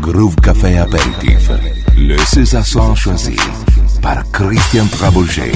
Groove Café Apéritif. Le César choisi par Christian Trabouget.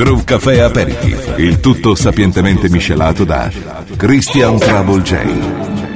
Groove Café Aperitif, il tutto sapientemente miscelato da Christian Trouble J.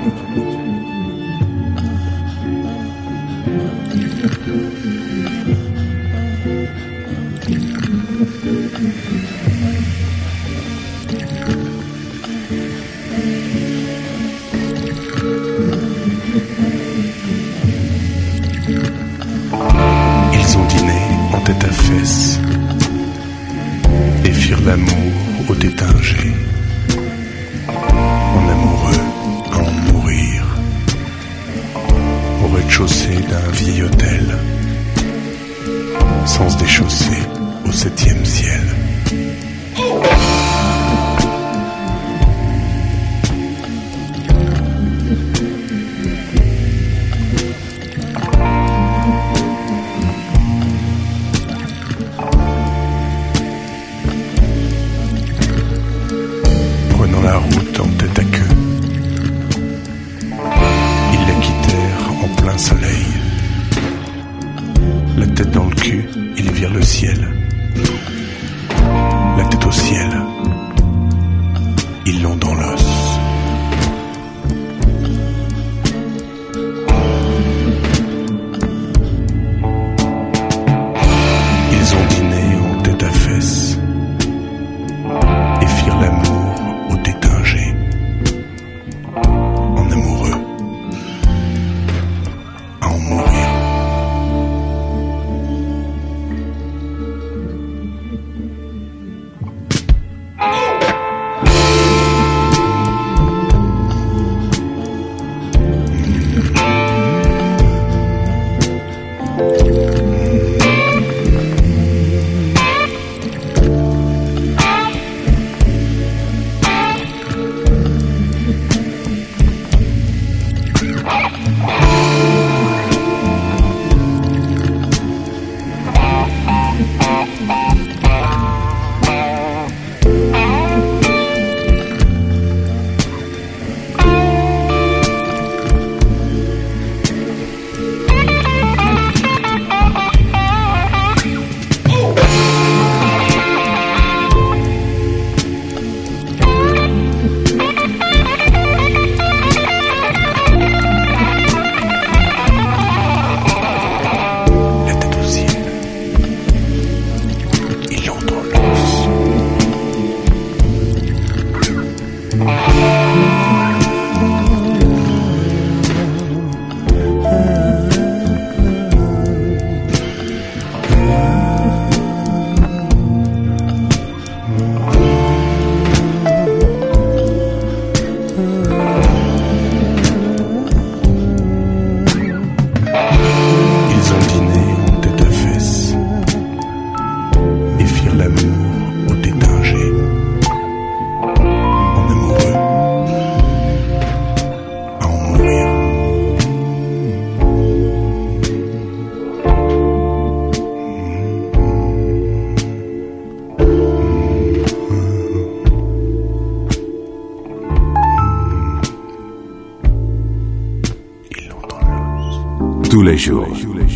les jours,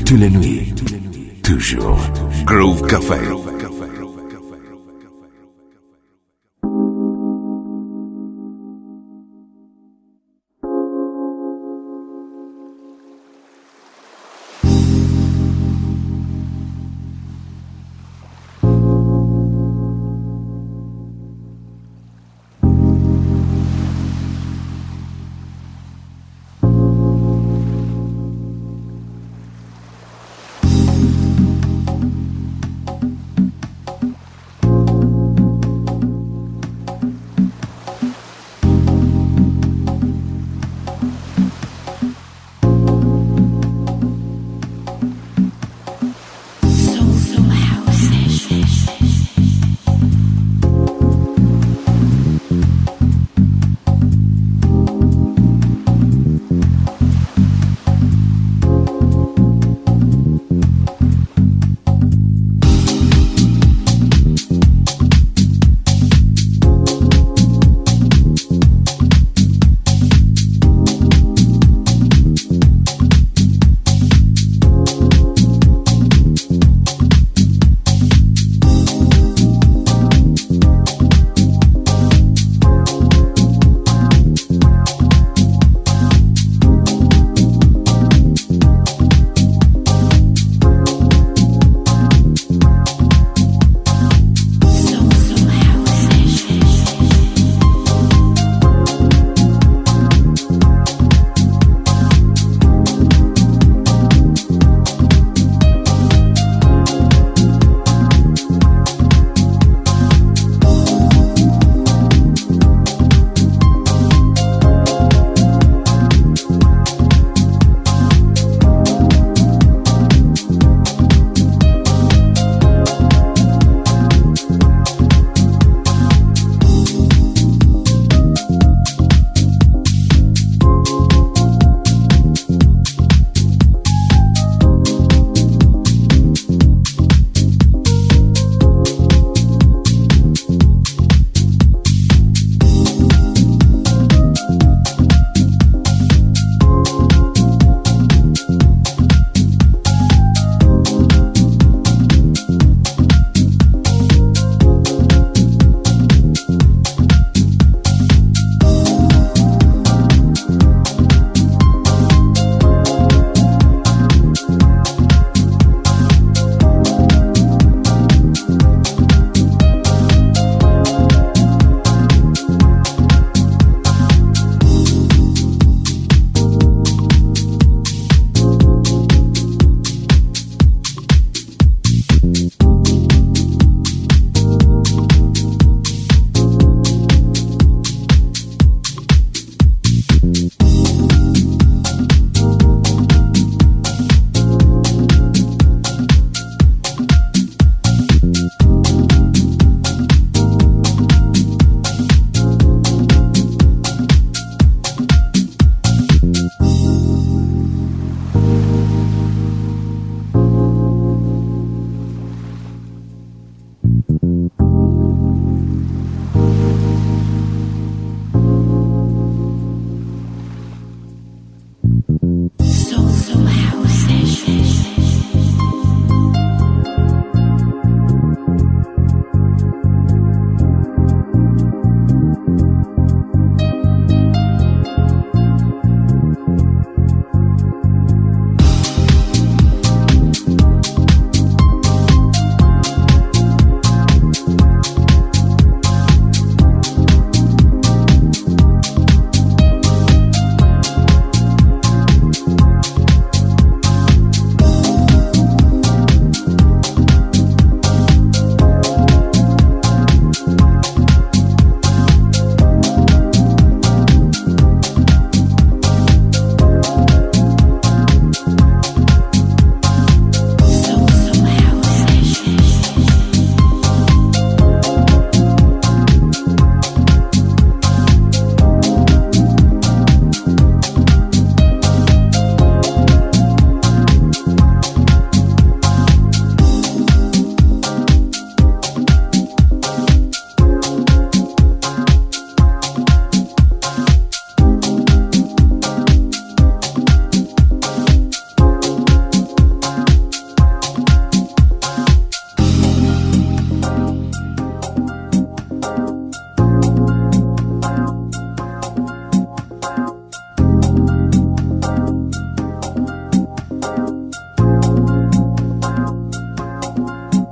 tous les nuits, toujours. Groove Café.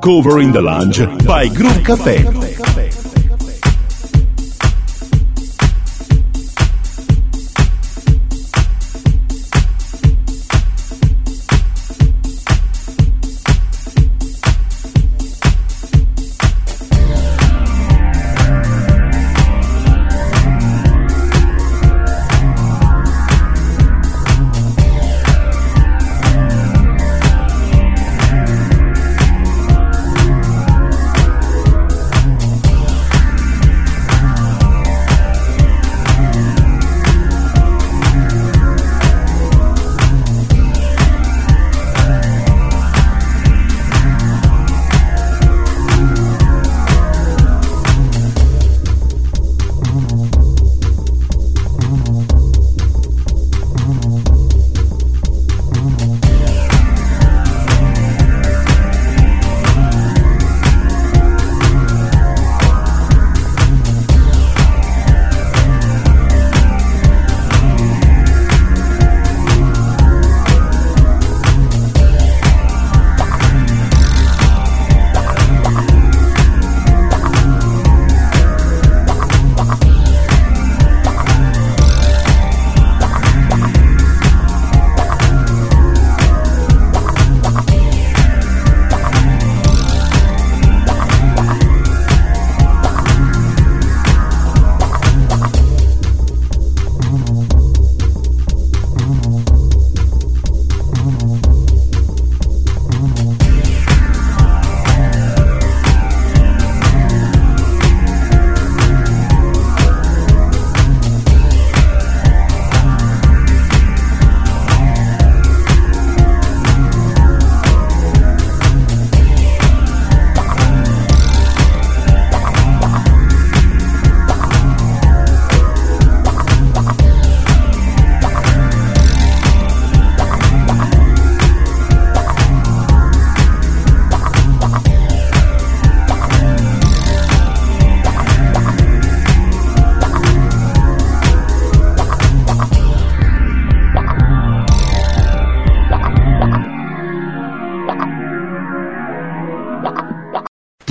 Covering the lounge by Groove Cafe.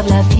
habla bien.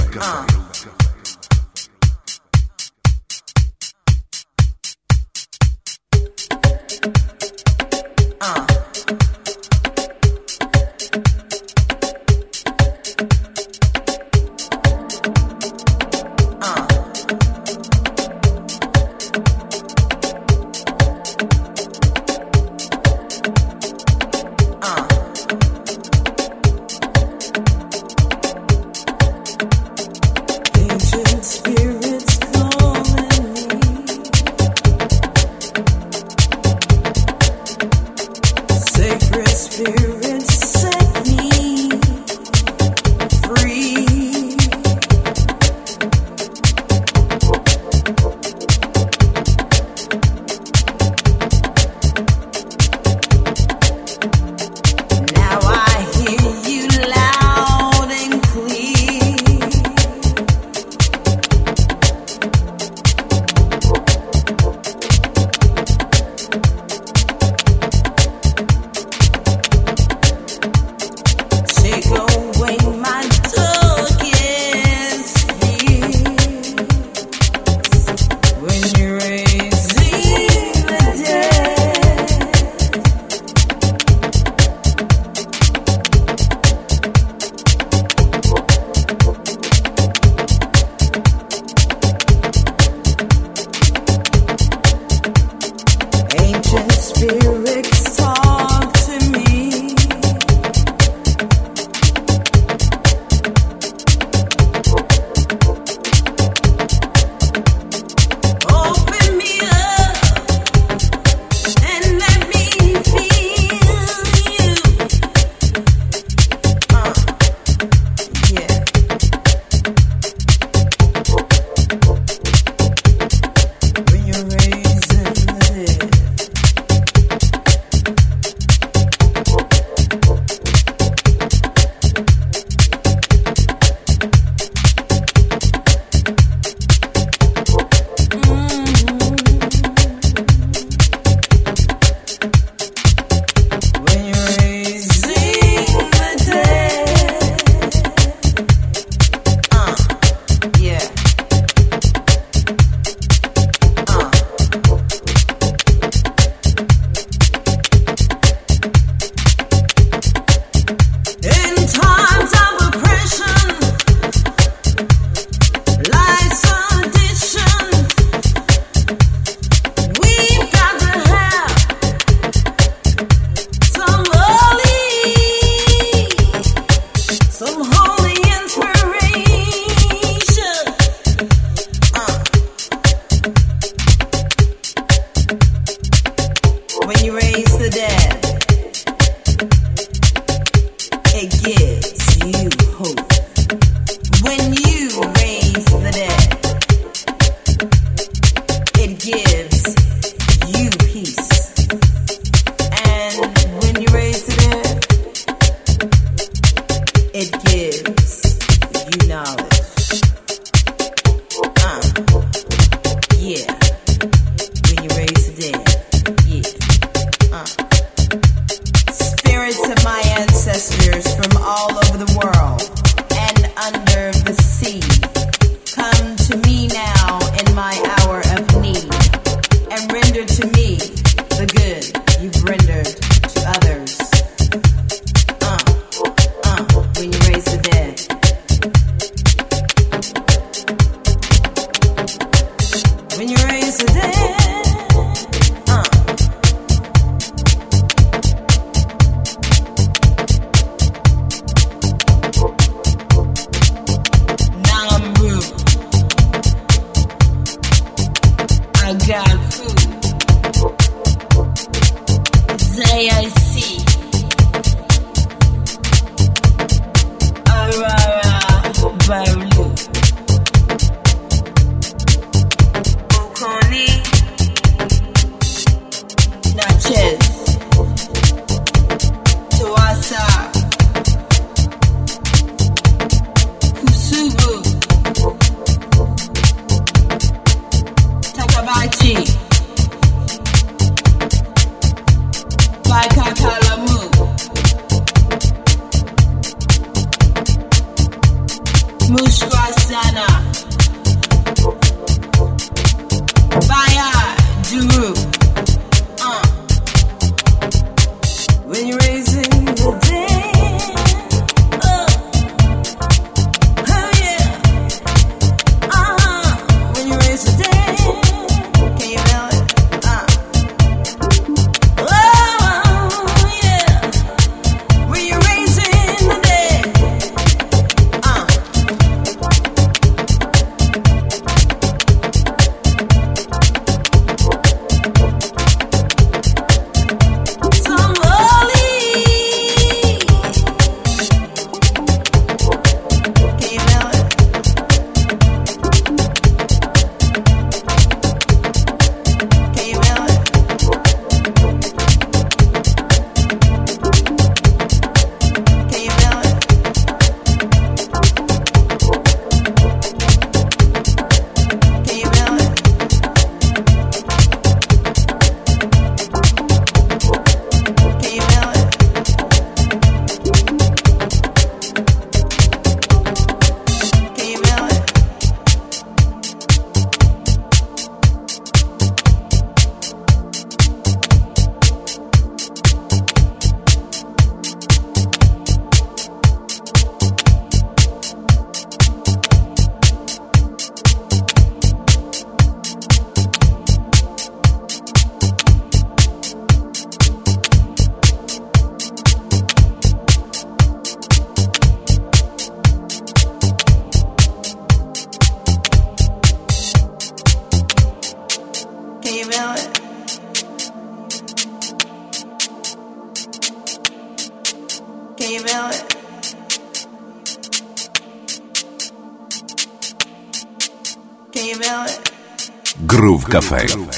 down.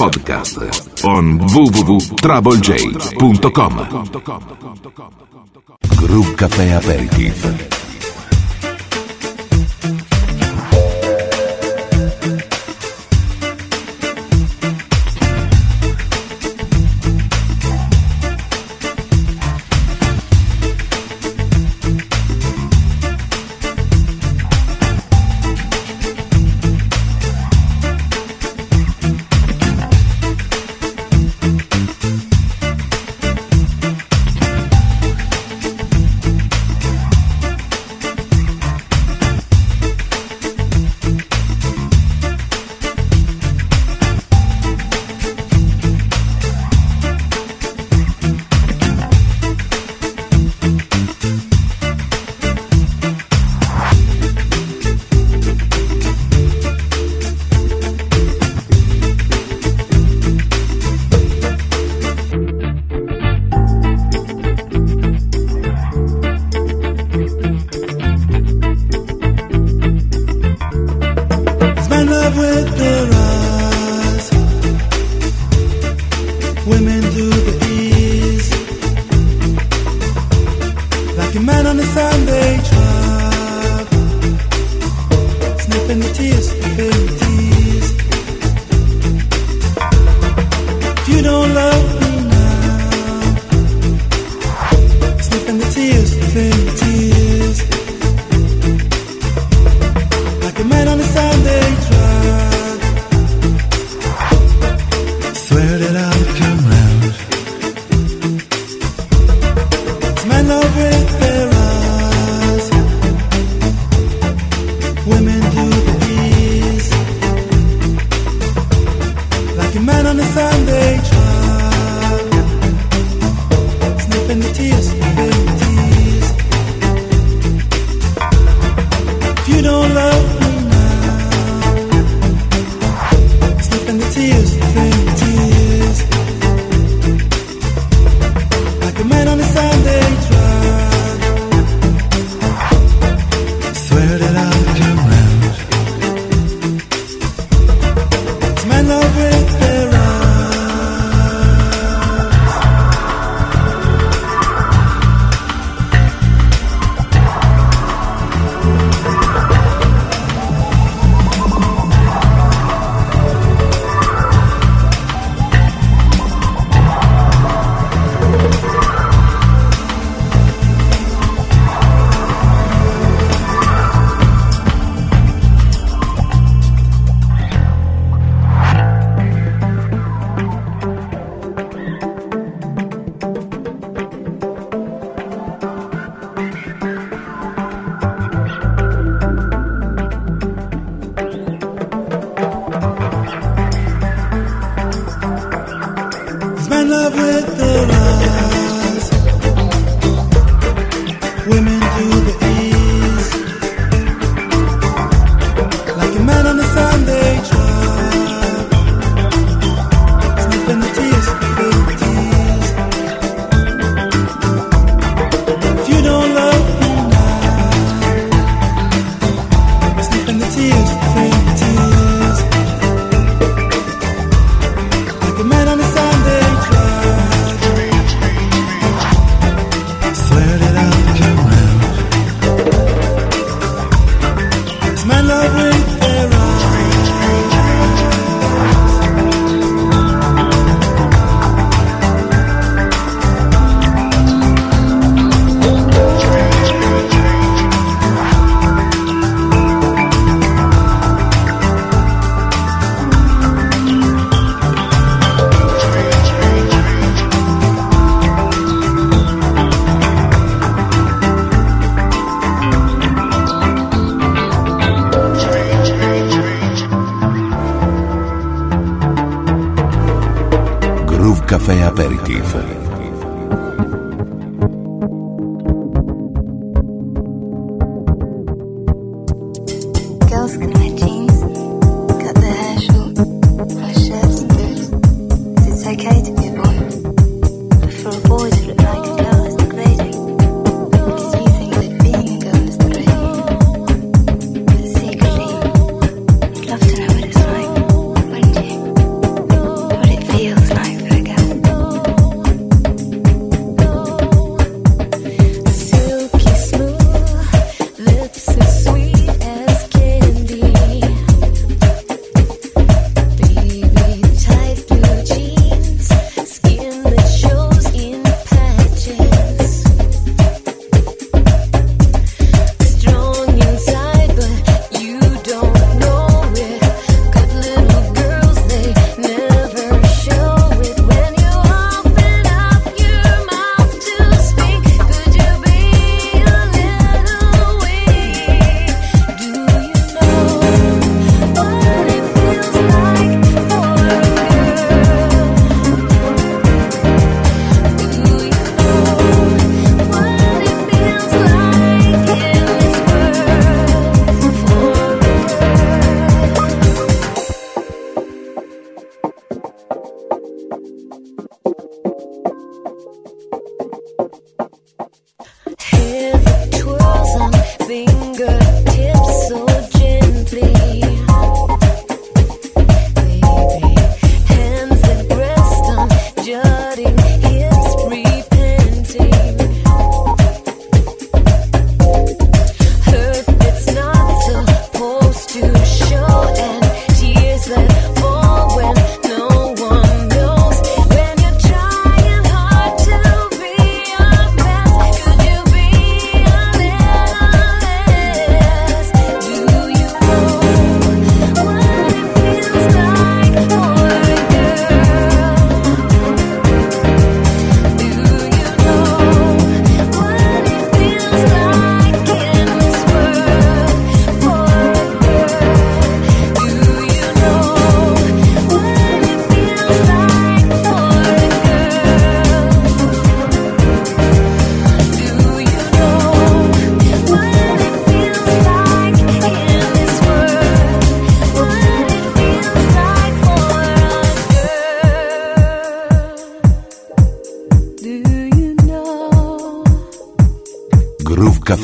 Podcast on www.troublej.com Groove Caffè Aperitif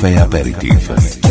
Café Aperitivo.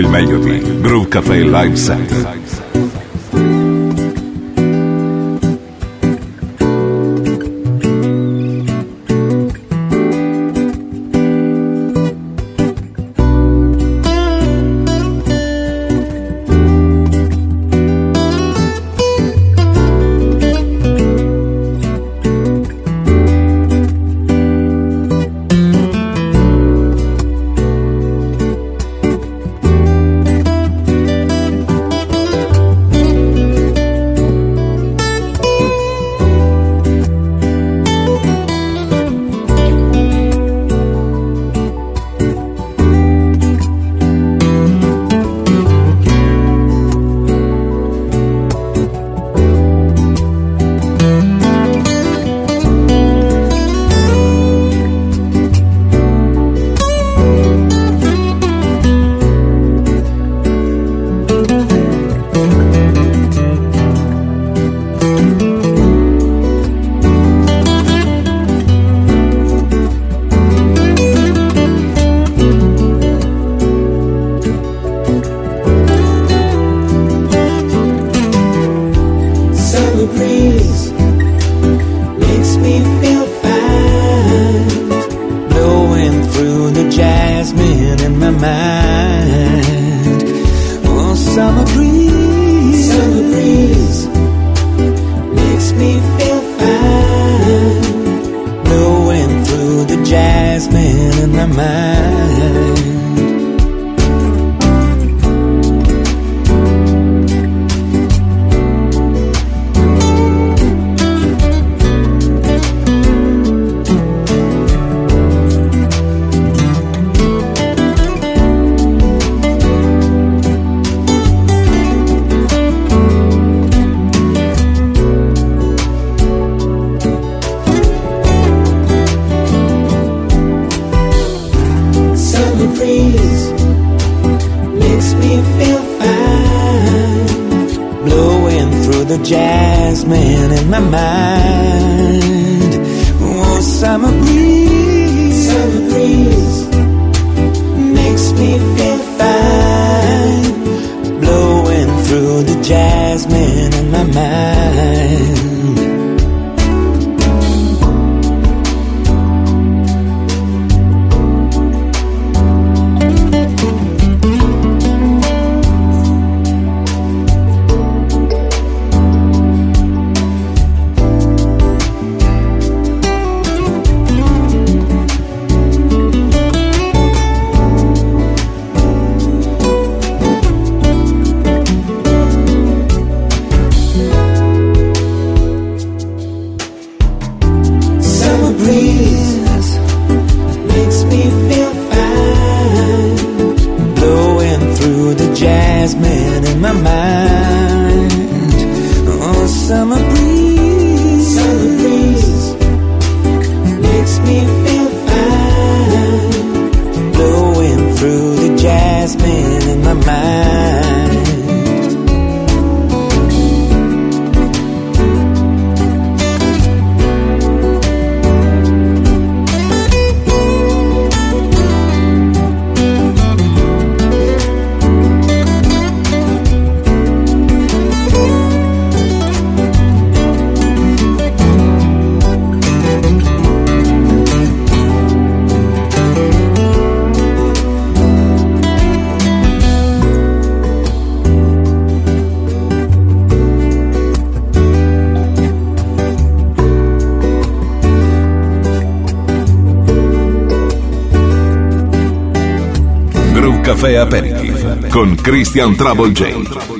il meglio di Groove Cafe Live Center. the jasmine in my mind. Oh, summer breeze, summer breeze makes me feel fine. Blowing through the jasmine in my mind. Aperitif con Christian Trouble J.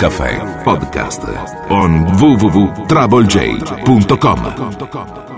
Café Podcast on www.troublej.com